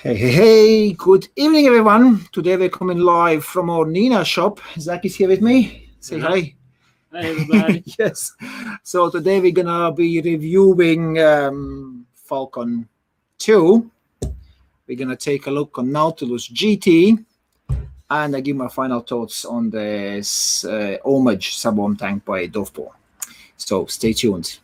Hey, hey, hey, good evening, everyone. Today we're coming live from our Nina shop. Zach is here with me. Say Yeah. hi. Hi everybody. yes. So today we're gonna be reviewing um, Falcon 2. We're gonna take a look on Nautilus GT and I give my final thoughts on this uh, homage sub-bomb tank by Dovepot. So stay tuned.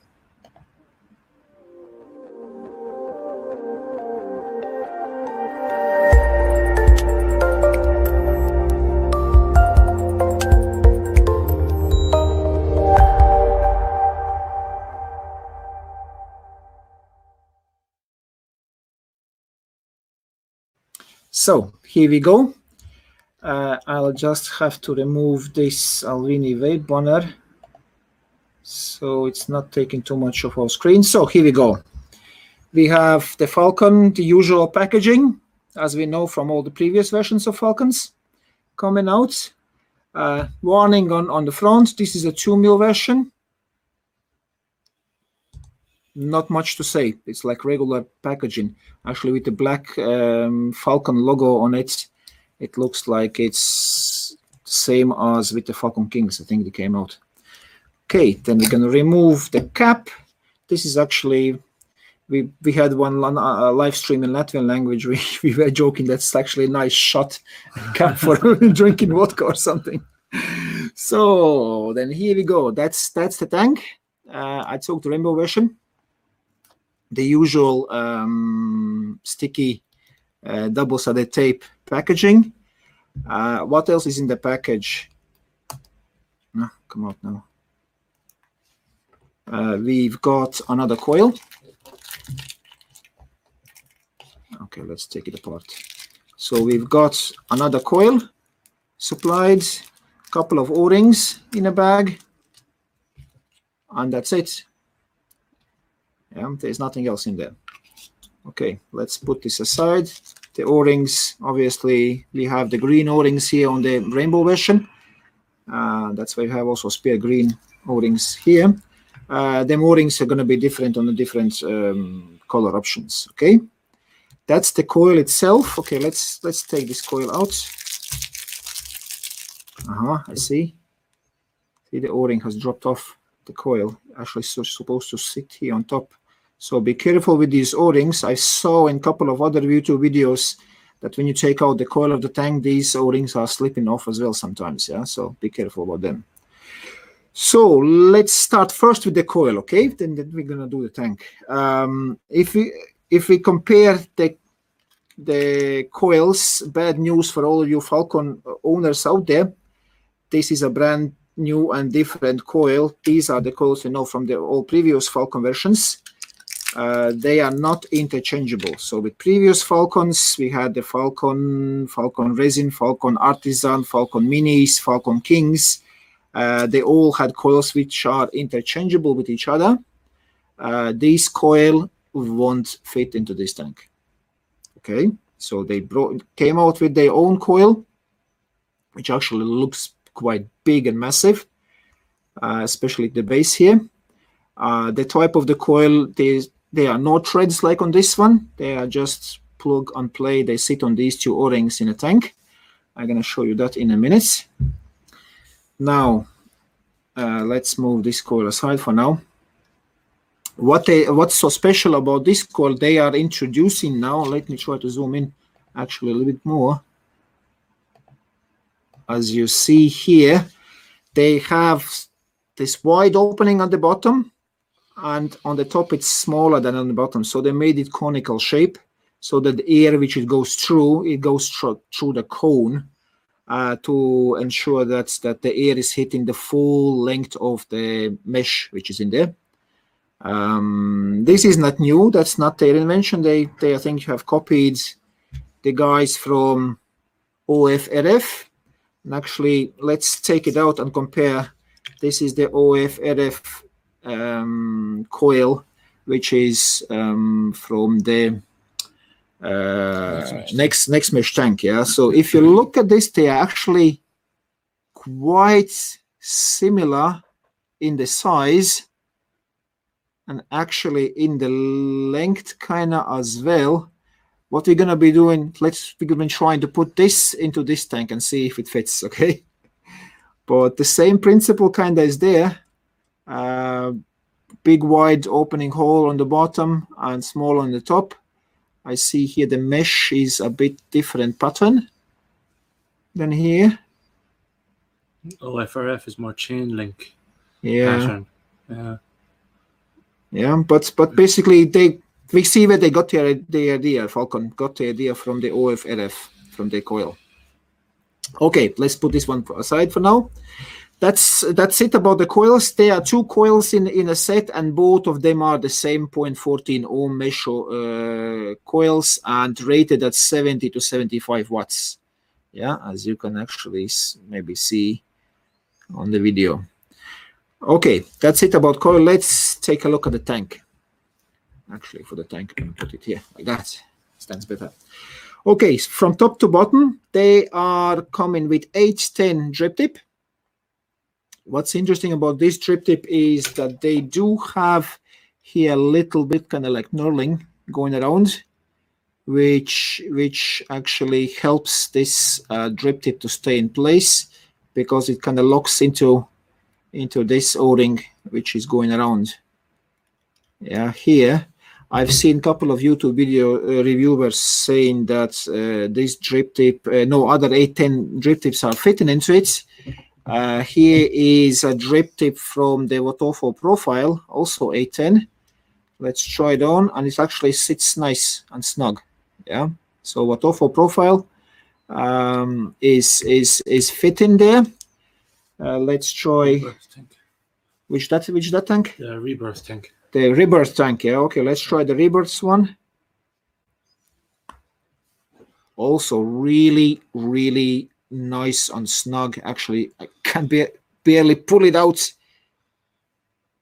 So here we go. Uh, I'll just have to remove this Alvini weight banner so it's not taking too much of our screen. So here we go. We have the Falcon, the usual packaging, as we know from all the previous versions of Falcons coming out. Uh, warning on, on the front, this is a 2 mil version. Not much to say. It's like regular packaging. Actually, with the black um, Falcon logo on it, it looks like it's same as with the Falcon Kings. I think they came out. Okay, then we're gonna remove the cap. This is actually we we had one uh, live stream in Latvian language. We we were joking that's actually a nice shot cap for drinking vodka or something. So then here we go. That's that's the tank. Uh, I took the rainbow version. The usual um, sticky uh, double-sided tape packaging. Uh, what else is in the package? No, come out now. Uh, we've got another coil. Okay, let's take it apart. So we've got another coil supplied, a couple of O-rings in a bag, and that's it. There's nothing else in there. Okay, let's put this aside. The O-rings, obviously, we have the green O-rings here on the rainbow version. Uh, that's why we have also spare green O-rings here. Uh, the O-rings are going to be different on the different um, color options. Okay, that's the coil itself. Okay, let's let's take this coil out. Uh huh. I see. See, the O-ring has dropped off the coil. Actually, so supposed to sit here on top. So be careful with these O-rings. I saw in a couple of other YouTube videos that when you take out the coil of the tank, these O-rings are slipping off as well sometimes. Yeah, so be careful about them. So let's start first with the coil, okay? Then, then we're gonna do the tank. Um, if we if we compare the the coils, bad news for all you Falcon owners out there. This is a brand new and different coil. These are the coils you know from the all previous Falcon versions. Uh, they are not interchangeable. So with previous Falcons, we had the Falcon, Falcon Resin, Falcon Artisan, Falcon Minis, Falcon Kings. Uh, they all had coils which are interchangeable with each other. Uh, this coil won't fit into this tank. Okay, so they brought came out with their own coil, which actually looks quite big and massive, uh, especially the base here. Uh, the type of the coil, they, they are no threads like on this one. They are just plug and play. They sit on these two O-rings in a tank. I'm going to show you that in a minute. Now, uh, let's move this coil aside for now. What they what's so special about this coil? They are introducing now. Let me try to zoom in actually a little bit more. As you see here, they have this wide opening at the bottom, and on the top it's smaller than on the bottom. So they made it conical shape, so that the air which it goes through, it goes through, through the cone uh, to ensure that that the air is hitting the full length of the mesh which is in there. Um, this is not new. That's not their invention. They they I think have copied the guys from OFRF. And actually, let's take it out and compare. This is the OFRF um, coil, which is um, from the uh, next NexMesh tank. Yeah. So if you look at this, they are actually quite similar in the size and actually in the length kind of as well what we're gonna be doing, let's we're gonna be trying to put this into this tank and see if it fits, okay? But the same principle kinda is there. Uh, big wide opening hole on the bottom and small on the top. I see here the mesh is a bit different pattern than here. OFRF is more chain link Yeah. pattern. Yeah. Yeah, but but basically they we see where they got their the idea. Falcon got the idea from the OFRF from the coil. Okay, let's put this one aside for now. That's that's it about the coils. There are two coils in in a set, and both of them are the same 0.14 ohm mesh uh, coils and rated at 70 to 75 watts. Yeah, as you can actually maybe see on the video. Okay, that's it about coil. Let's take a look at the tank. Actually, for the tank, put it here like that. Stands better. Okay, from top to bottom, they are coming with 810 drip tip. What's interesting about this drip tip is that they do have here a little bit kind of like knurling going around, which which actually helps this uh, drip tip to stay in place because it kind of locks into into this o-ring which is going around. Yeah here i've seen a couple of youtube video uh, reviewers saying that uh, this drip tip uh, no other 810 drip tips are fitting into it uh, here is a drip tip from the Wotofo profile also 810 let's try it on and it actually sits nice and snug yeah so Wotofo profile um, is is is fitting there uh, let's try which that which that tank? The rebirth tank. The rebirth tank. Yeah. Okay. Let's try the rebirth one. Also, really, really nice and snug. Actually, I can be, barely pull it out.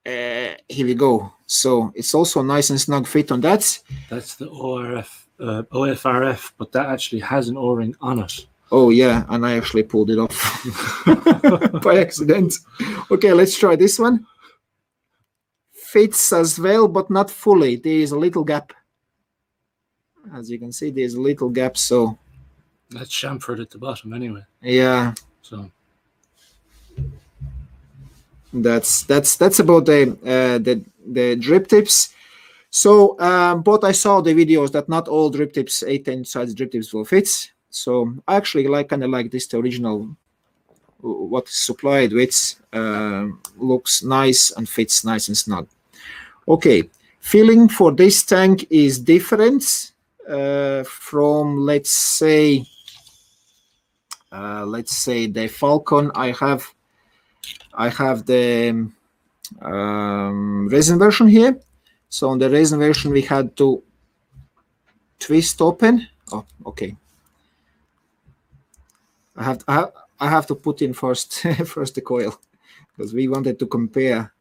Uh, here we go. So it's also nice and snug fit on that. That's the ORF, uh, OFRF, but that actually has an O-ring on it. Oh yeah, and I actually pulled it off by accident. Okay, let's try this one. Fits as well, but not fully. There is a little gap. As you can see, there's a little gap. So That's chamfered at the bottom anyway. yeah, So that's that's that's about the uh, the the drip tips. So, um, but I saw the videos that not all drip tips, 810 size drip tips will fit. So I actually like kind of like this the original what is supplied with um, looks nice and fits nice and snug. Okay, filling for this tank is different uh, from let's say uh, let's say the Falcon. I have I have the um, resin version here. So on the resin version, we had to twist open. Oh, okay. I have I have, I have to put in first first the coil because we wanted to compare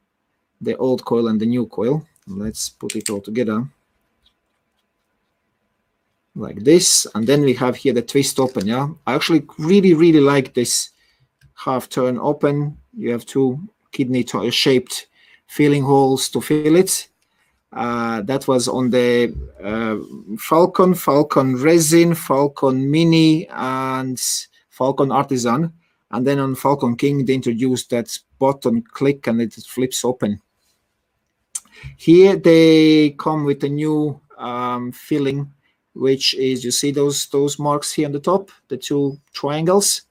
the old coil and the new coil. Let's put it all together like this, and then we have here the twist open. Yeah, I actually really really like this half turn open. You have two kidney to- shaped filling holes to fill it. Uh, that was on the uh, Falcon, Falcon Resin, Falcon Mini, and Falcon Artisan. And then on Falcon King, they introduced that button click and it flips open. Here they come with a new um, filling, which is you see those those marks here on the top, the two triangles.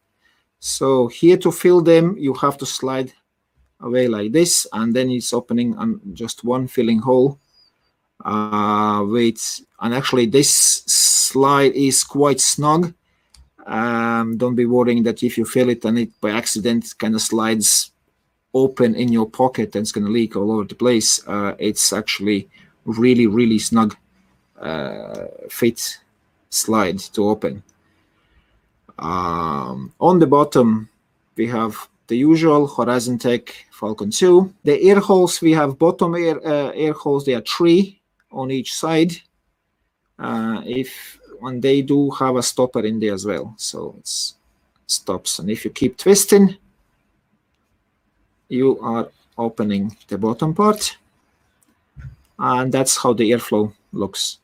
So here to fill them, you have to slide away like this, and then it's opening on just one filling hole. Uh, wait, and actually this slide is quite snug. Um, don't be worrying that if you fill it and it by accident kind of slides open in your pocket and it's going to leak all over the place. Uh, it's actually really, really snug uh, fit slide to open. Um, on the bottom, we have the usual Horizon Tech Falcon 2. The air holes, we have bottom air, uh, air holes, there are three on each side. Uh, if and they do have a stopper in there as well, so it stops. And if you keep twisting, you are opening the bottom part, and that's how the airflow looks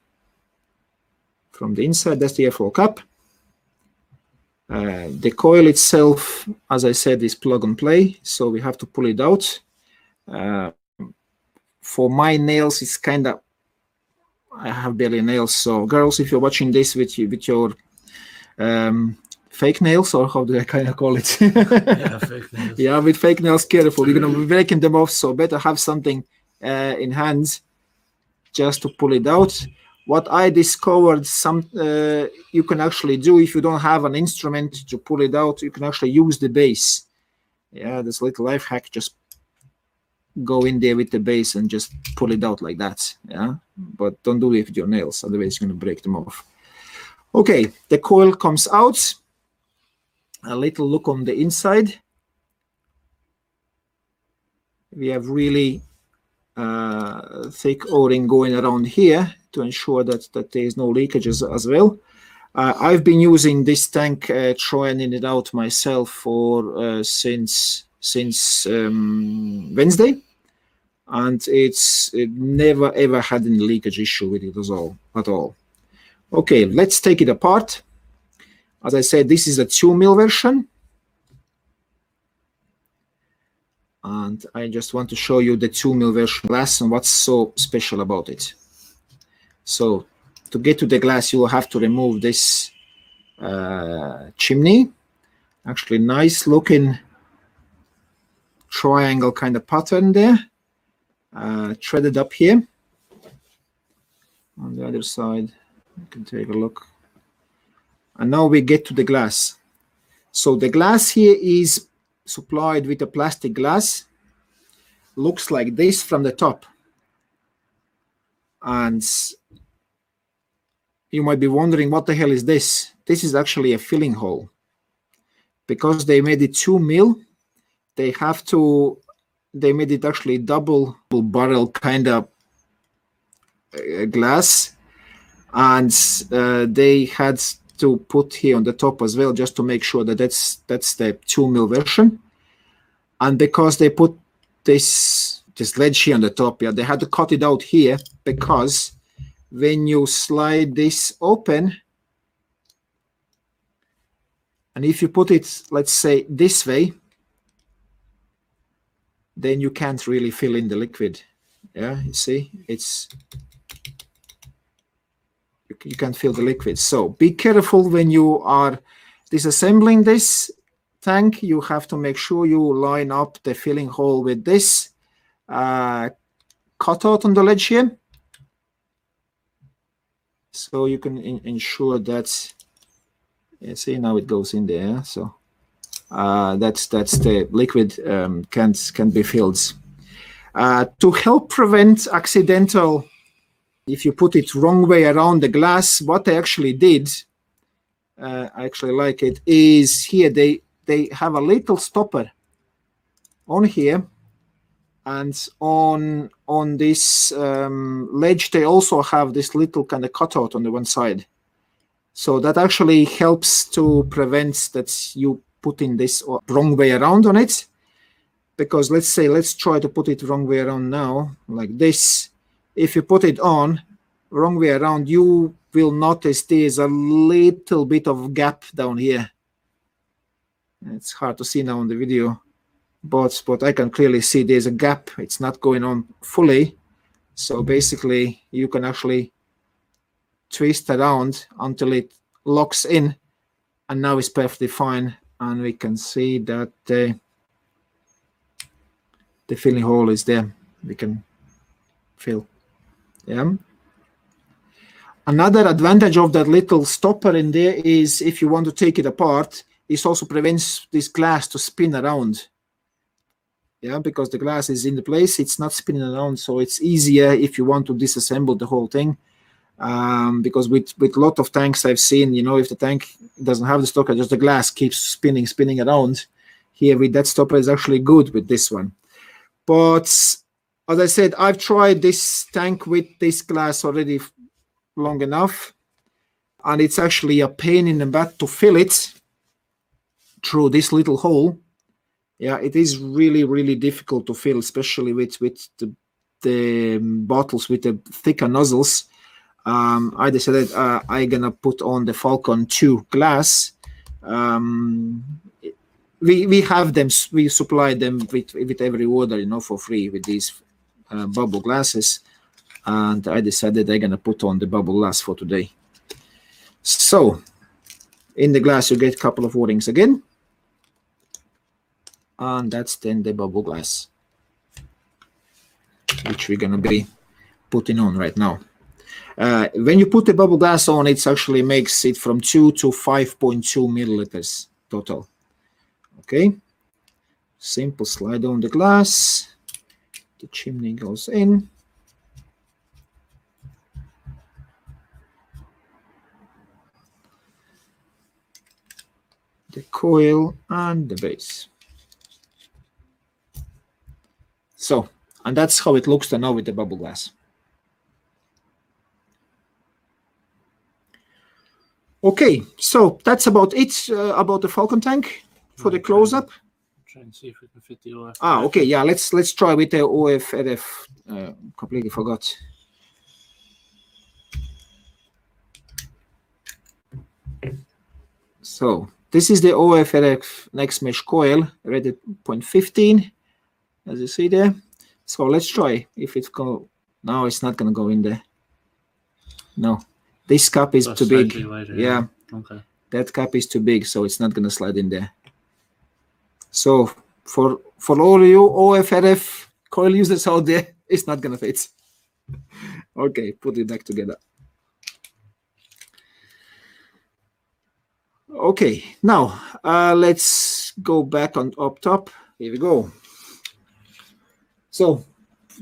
from the inside. That's the airflow cap. Uh, the coil itself, as I said, is plug and play, so we have to pull it out. Uh, for my nails, it's kind of I have barely nails. So, girls, if you're watching this with you, with your um, fake nails, or how do I kind of call it? Yeah, fake nails. yeah, with fake nails, careful. You're gonna be breaking them off, so better have something uh, in hands just to pull it out. What I discovered, some uh, you can actually do if you don't have an instrument to pull it out, you can actually use the base. Yeah, this little life hack. Just go in there with the base and just pull it out like that. Yeah, but don't do it with your nails, otherwise you're gonna break them off. Okay, the coil comes out. A little look on the inside. We have really thick O-ring going around here to ensure that, that there is no leakages as well. Uh, I've been using this tank, uh, trying it out myself for uh, since since um, Wednesday, and it's it never ever had any leakage issue with it at all. At all. Okay, let's take it apart. As I said, this is a two mil version. And I just want to show you the two mil version glass and what's so special about it. So to get to the glass, you will have to remove this uh, chimney. Actually, nice looking triangle kind of pattern there. Uh, threaded up here. On the other side, you can take a look. And now we get to the glass. So the glass here is supplied with a plastic glass. Looks like this from the top. And you might be wondering what the hell is this? This is actually a filling hole. Because they made it two mil, they have to they made it actually double barrel kind of uh, glass and uh, they had to put here on the top as well just to make sure that that's that's the two mil version. And because they put this this ledge here on the top yeah they had to cut it out here because when you slide this open and if you put it let's say this way then you can't really fill in the liquid. Yeah you see it's you, can't fill the liquid. So be careful when you are disassembling this tank. You have to make sure you line up the filling hole with this uh, cutout on the ledge here so you can ensure that yeah, see now it goes in there. So uh, that's that's the liquid um, can can be filled. Uh, to help prevent accidental if you put it wrong way around the glass what they actually did uh, i actually like it is here they they have a little stopper on here and on on this um, ledge they also have this little kind of cutout on the one side. So that actually helps to prevent that you putting this wrong way around on it. Because let's say let's try to put it wrong way around now like this if you put it on wrong way around you will notice there's a little bit of gap down here. It's hard to see now on the video but but i can clearly see there's a gap. It's not going on fully. So basically you can actually twist around until it locks in and now it's perfectly fine and we can see that uh, the filling hole is there. We can fill yeah another advantage of that little stopper in there is if you want to take it apart it also prevents this glass to spin around yeah because the glass is in the place it's not spinning around so it's easier if you want to disassemble the whole thing um, because with with lot of tanks I've seen, you know, if the tank doesn't have the stopper, just the glass keeps spinning, spinning around. Here with that stopper is actually good with this one. But as I said, I've tried this tank with this glass already long enough, and it's actually a pain in the butt to fill it through this little hole. Yeah, it is really, really difficult to fill, especially with with the the bottles with the thicker nozzles um, I decided uh, I gonna put on the Falcon 2 glass. Um, we we have them. We supply them with with every order, you know, for free with these uh, bubble glasses. And I decided I'm gonna put on the bubble glass for today. So, in the glass you get a couple of O-rings again, and that's then the bubble glass, which we're gonna be putting on right now. Uh, when you put the bubble glass on, it actually makes it from 2 to 5.2 milliliters total. Okay. Simple slide on the glass. The chimney goes in. The coil and the base. So, and that's how it looks now with the bubble glass. Okay, so that's about it uh, about the Falcon tank for the close-up. Try and see if we can fit the OF. Ah, okay, yeah. Let's let's try with the OFRF. Uh, completely forgot. So this is the OFRF NexMesh coil, ready point fifteen, as you see there. So let's try if it go. No, it's not gonna go in there. No, this cap is That's too big. slightly wider, Yeah, Okay. that cap is too big, so it's not gonna slide in there. So for for all you OFRF coil users out there, it's not gonna fit. okay, put it back together. Okay, now uh, let's go back on up top. Here we go. So,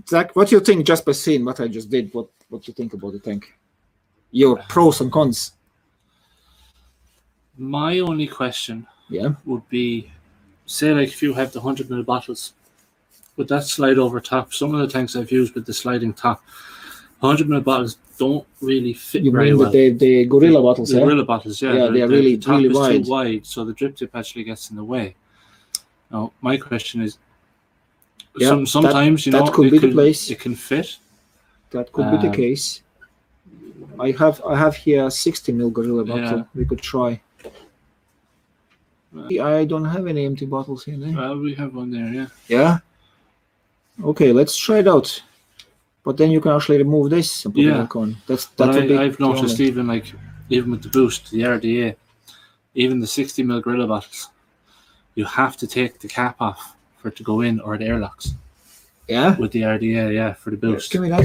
Zach, what do you think just by seeing what I just did? What what do you think about the tank? Your pros and cons. My only question Yeah. would be say like if you have the 100 ml bottles with that slide over top some of the tanks i've used with the sliding top 100 ml bottles don't really fit You very mean well with the, the gorilla bottles, the yeah? gorilla bottles yeah, Yeah, they are the- really- the top really is wide. too wide so the drip tip actually gets in the way now my question is Yeah, some, that- sometimes you that know could it be the can, place. it can fit That could be the Um, case. I have I have here 60 mil gorilla bottle. Yeah. We could try. I don't have any empty bottles here. eh? well we have one there yeah Yeah. Okay, let's try it out. But then you can actually remove this and put it Yeah. back on. That's that But would be I, I've only- noticed even like even with the boost, the RDA, even the 60 mil gorilla bottles, you have to take the cap off for it to go in or the airlocks Yeah. with the RDA, yeah, for the boost. Give me that.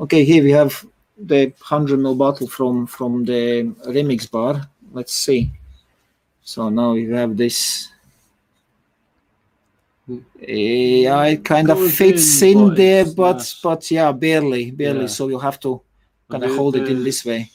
Okay, here we have the 100 ml bottle from from the remix bar. Let's see. So now we have this. Yeah, it kind of fits in, in there, but not- but yeah, barely, barely. Yeah. So you have to kind of the- hold it in this way.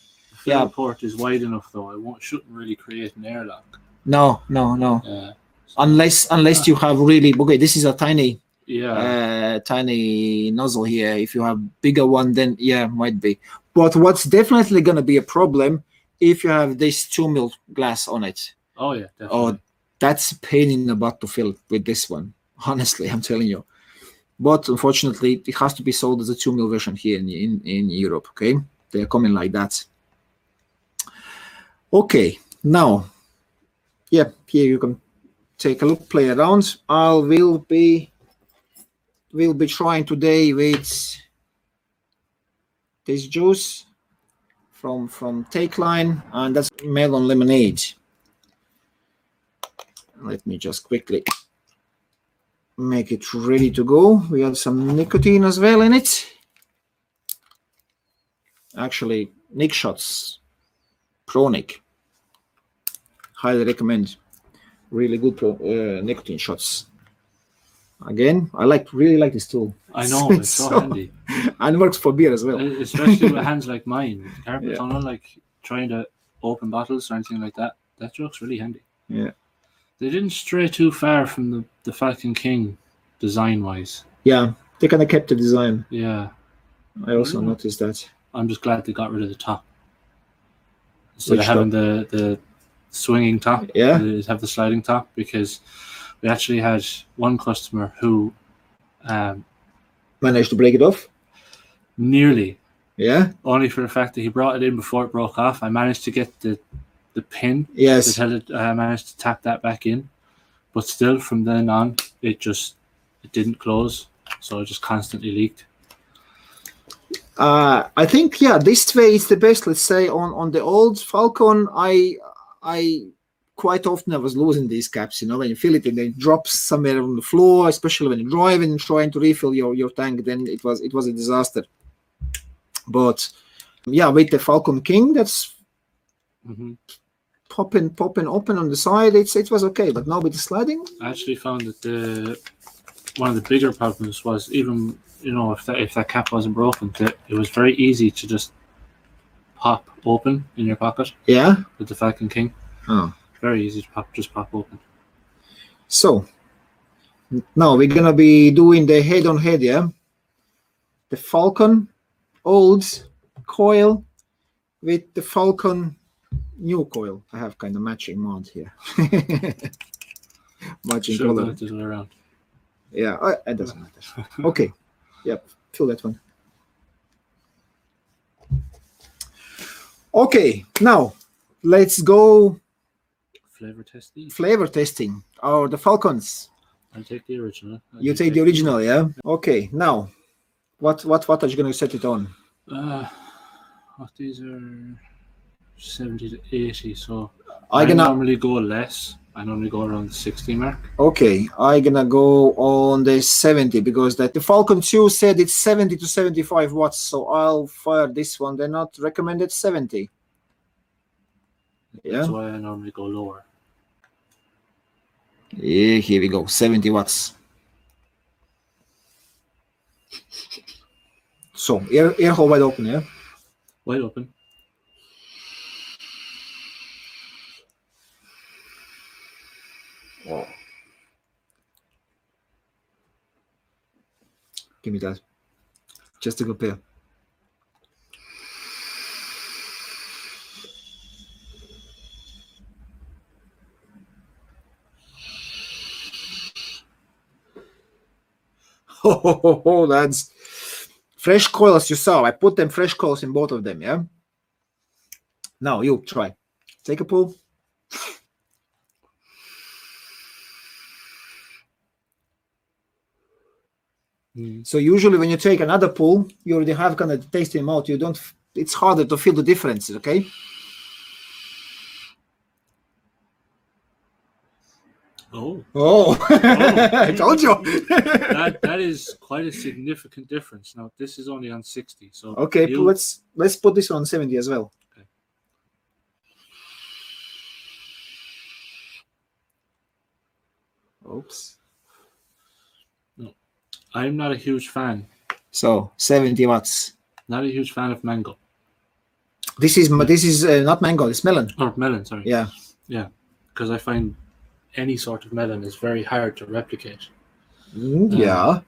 The yeah. port is wide enough though. It won't shouldn't really create an airlock. No, no, no. Yeah. Unless unless you have really okay. This is a tiny Yeah. uh, tiny nozzle here. If you have bigger one, then yeah, might be. But what's definitely gonna be a problem if you have this two mil glass on it. Oh yeah, definitely. Oh, that's a pain in the butt to fill with this one. Honestly, I'm telling you. But unfortunately, it has to be sold as a two mil version here in, in, in Europe. Okay, they're coming like that. Okay, now, yeah, here you can take a look, play around. I will be will be trying today with this juice from from Take Line, and that's melon lemonade. Let me just quickly make it ready to go. We have some nicotine as well in it. Actually, Nick Shots, Pronic. Highly recommend. Really good pro, uh, nicotine shots. Again, I like really like this tool. I know it's so, So- handy, and works for beer as well. Especially with hands like mine, carpet Yeah. tunnel, like trying to open bottles or anything like that. That works really handy. Yeah. They didn't stray too far from the, the Falcon King design wise. Yeah, they kind of kept the design. Yeah. I also Mm. noticed that. I'm just glad they got rid of the top. Instead Which of having the, the swinging top, Yeah. they have the sliding top because we actually had one customer who um, Managed to break it off. nearly Yeah. only for the fact that he brought it in before it broke off. I managed to get the the pin Yes. it. I managed to tap that back in, but still from then on, it just it didn't close, so it just constantly leaked. Uh, I think yeah, this way is the best. Let's say on on the old Falcon, I I quite often I was losing these caps. You know, when you fill it and then it drops somewhere on the floor, especially when you're driving and trying to refill your your tank, then it was it was a disaster. But yeah, with the Falcon King, that's hmm popping popping open on the side. It's it was okay, but now with the sliding, I actually found that the one of the bigger problems was even you know if that if that cap wasn't broken, that it was very easy to just pop open in your pocket yeah. with the Falcon King. Oh. Very easy to pop, just pop open. So now we're gonna be doing the head on head, yeah. The Falcon old coil with the Falcon new coil. I have kind of matching mount here. matching Sure, color. this way around. Yeah, uh, it doesn't matter. Okay. Yep, fill that one. Okay, now let's go Flavor testing. flavor testing. Or the Falcons. I'll take the original. I'll You just take the original, yeah? Okay, now what what what are you gonna set it on? Uh, what these are 70 to 80, so I I gonna normally go less. I normally go around the 60 mark. okay, I gonna go on the 70 because that the Falcon 2 said it's 70 to 75 watts, so I'll fire this one. They're not recommended 70. Yeah, That's why I normally go lower. yeah, here we go, 70 watts. So air air hole wide open, yeah. Wide open. Give me that. Just to compare. Oh, ho, ho, ho, that's fresh coils you saw. I put them fresh coils in both of them, yeah? Now you try. Take a pull. Mm. So usually when you take another pull, you already have kind of taste in mouth. You don't. It's harder to feel the differences. Okay. Oh, Oh, I told you. that, that is quite a significant difference. Now, this is only on 60, so okay, you- let's let's put this on seventy as well. Okay. Oops. I'm not a huge fan. So seventy watts. Not a huge fan of mango This is this is uh, not mango. It's melon. or melon. Sorry, Yeah. Yeah. Because I find any sort of melon is very hard to replicate, Mm, yeah.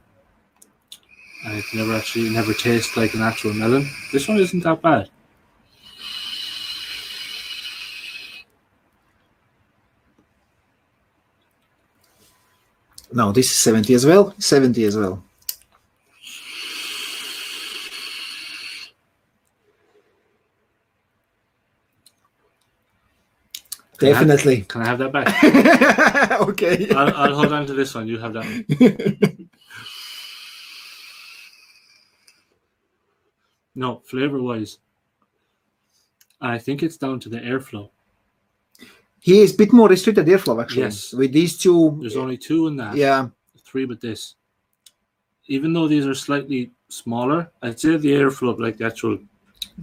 and it never actually never tastes like an actual melon. This one isn't that bad. No, this is seventy as well. Seventy as well. Can I have- Definitely. Can I have that back? okay. I'll, I'll hold on to this one. You have that one. No, flavor wise, I think it's down to the airflow. He is a bit more restricted airflow actually. Yes. With these two. There's only two in that. Yeah. Three with this. Even though these are slightly smaller, I'd say the airflow, like the actual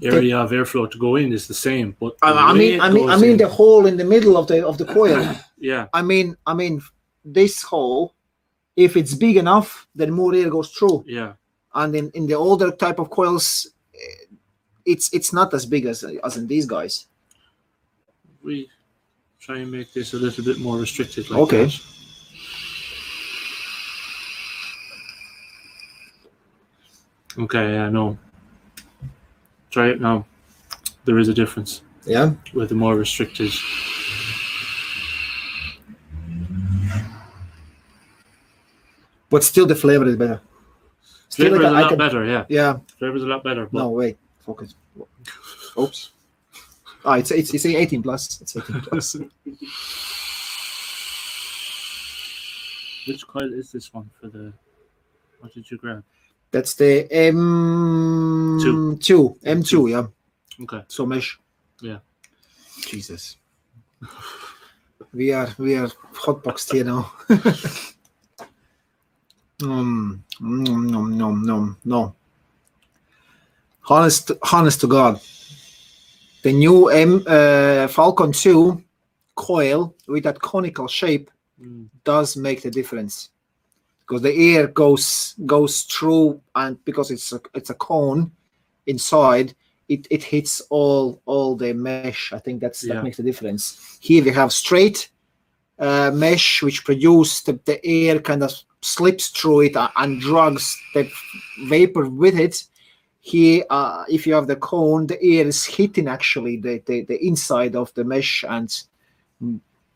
area of airflow to go in, is the same. But the I, mean, I mean, I mean in- the hole in the middle of the of the coil. yeah, I mean, I mean, this hole, if it's big enough, then more air goes through. yeah. And in, in the older type of coils, eh, it's it's not as big as as in these guys. We try and make this a little bit more restricted. Like Okay. that. Okay, I know. Try it now. There is a difference Yeah. with the more restricted. But still, the flavor is better. Still, Flavor like, is a lot can- better, yeah. Yeah. Flavor is a lot better. No wait. Focus. Oops. Ah, it's it's it's 18 plus. It's 18 plus. Which coil is this one for the? What did you grab? That's the M two M two. Yeah. Okay. So mesh. Yeah. Jesus. We are we are hotboxed here now. um, nom, nom, nom, nom, no. Honest, honest to God, the new M uh, Falcon Two coil with that conical shape Mm. does make the difference because the air goes goes through and because it's a, it's a cone inside it, it hits all all the mesh i think that's Yeah. that makes the difference here we have straight uh, mesh which produce the, the air kind of slips through it and drags the vapor with it here uh, if you have the cone the air is hitting actually the, the, the inside of the mesh and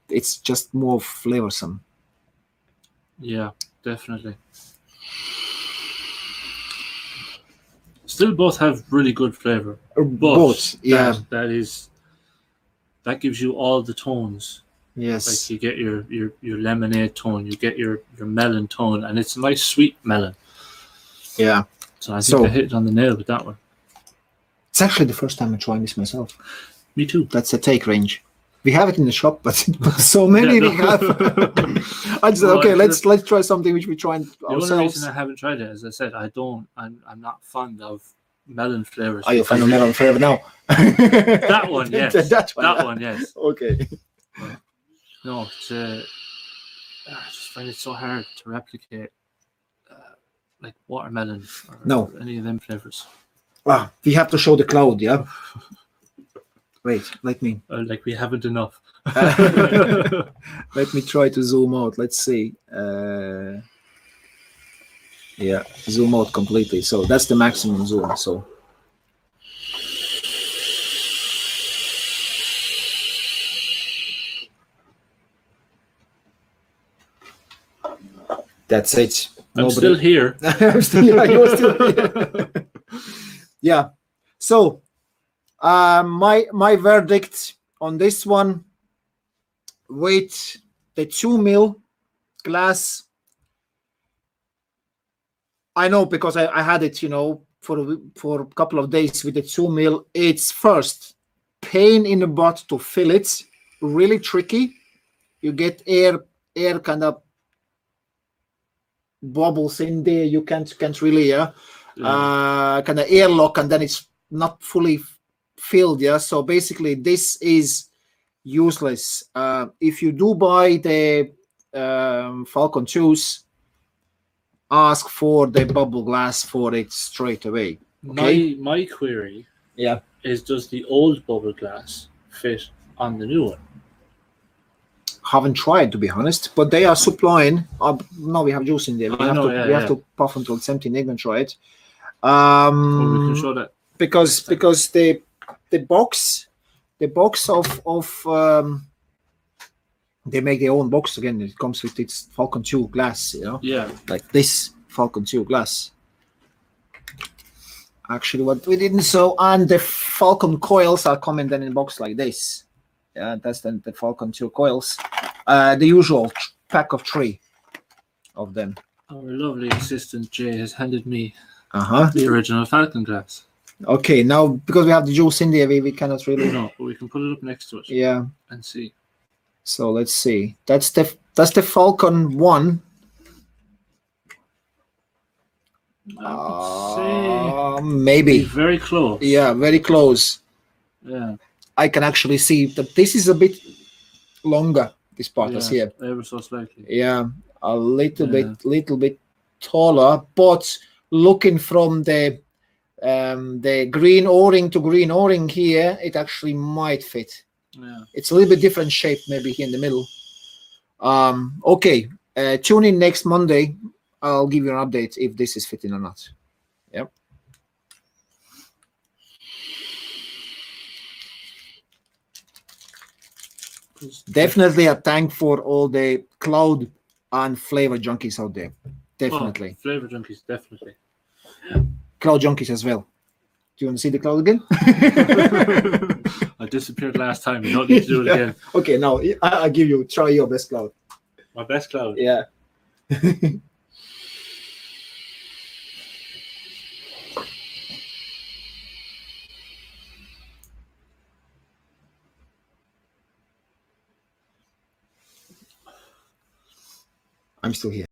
it's just more flavorsome Yeah, definitely. Still, both have really good flavor. But both yeah that- that is that gives you all the tones. Yes. Like you get your your your lemonade tone, you get your your melon tone, and it's a nice sweet melon. yeah So I think So- I hit it on the nail with that one. it's actually the first time i'm trying this myself Me too. that's a take range we have it in the shop but so many Yeah, we have i just Well, okay I- let's let's try something which we try The only reason I haven't tried it, as I said, I don't. I'm I'm not fond of melon flavors. are you a fan of melon flavor now That one, yes. that one That one, yes. okay No, it's, uh, I just find it so hard to replicate, like watermelon or No. any of them flavors. ah, we have to show the cloud yeah wait let me Uh, like we haven't enough. let me try to zoom out let's see uh yeah zoom out completely so that's the maximum zoom so that's it I'm still here. I'm still, yeah, you're still here. yeah. So, uh, my my verdict on this one with the two mil glass. I know because I, I had it, you know, for a, for a couple of days with the two mil. It's first pain in the butt to fill it, really tricky. You get air air kind of bubbles in there. You can't can't really yeah Yeah. uh, kind of airlock and then it's not fully filled yeah so basically this is useless uh, if you do buy the um, falcon 2s ask for the bubble glass for it straight away okay. my my query yeah is: Does the old bubble glass fit on the new one? Haven't tried to be honest but they are supplying uh, no we have juice in there we have know, to yeah, we have to puff until it's empty and try it. Um Well, we can show that. because because the the box the box of of um they make their own box again it comes with its falcon 2 glass you know? Yeah, like this falcon 2 glass. Actually what we didn't so and the falcon coils are coming then in a box like this. yeah that's then the falcon 2 coils uh the usual pack of three of them our lovely assistant Jay has handed me uh-huh the original Falcon glass. okay now because we have the juice in there we, we cannot really No, but we can put it up next to it yeah and see. So let's see. That's the that's the Falcon one. Uh, maybe. very close. Yeah, very close. yeah. I can actually see that this is a bit longer. This part is yeah, here. ever so slightly. Yeah, a little Yeah. bit, little bit taller. But looking from the um, the green O-ring to green O-ring here, it actually might fit. Yeah. It's a little bit different shape, maybe here in the middle. Um, okay, uh, tune in next Monday. I'll give you an update if this is fitting or not. Yep. Definitely a thank for all the cloud and flavor junkies out there. Definitely. Oh, flavor junkies, definitely. Cloud junkies as well. Do you want to see the cloud again? I disappeared last time. You don't need to do it Yeah. again. okay, now I, I give you try your best cloud. My best cloud. Yeah. I'm still here.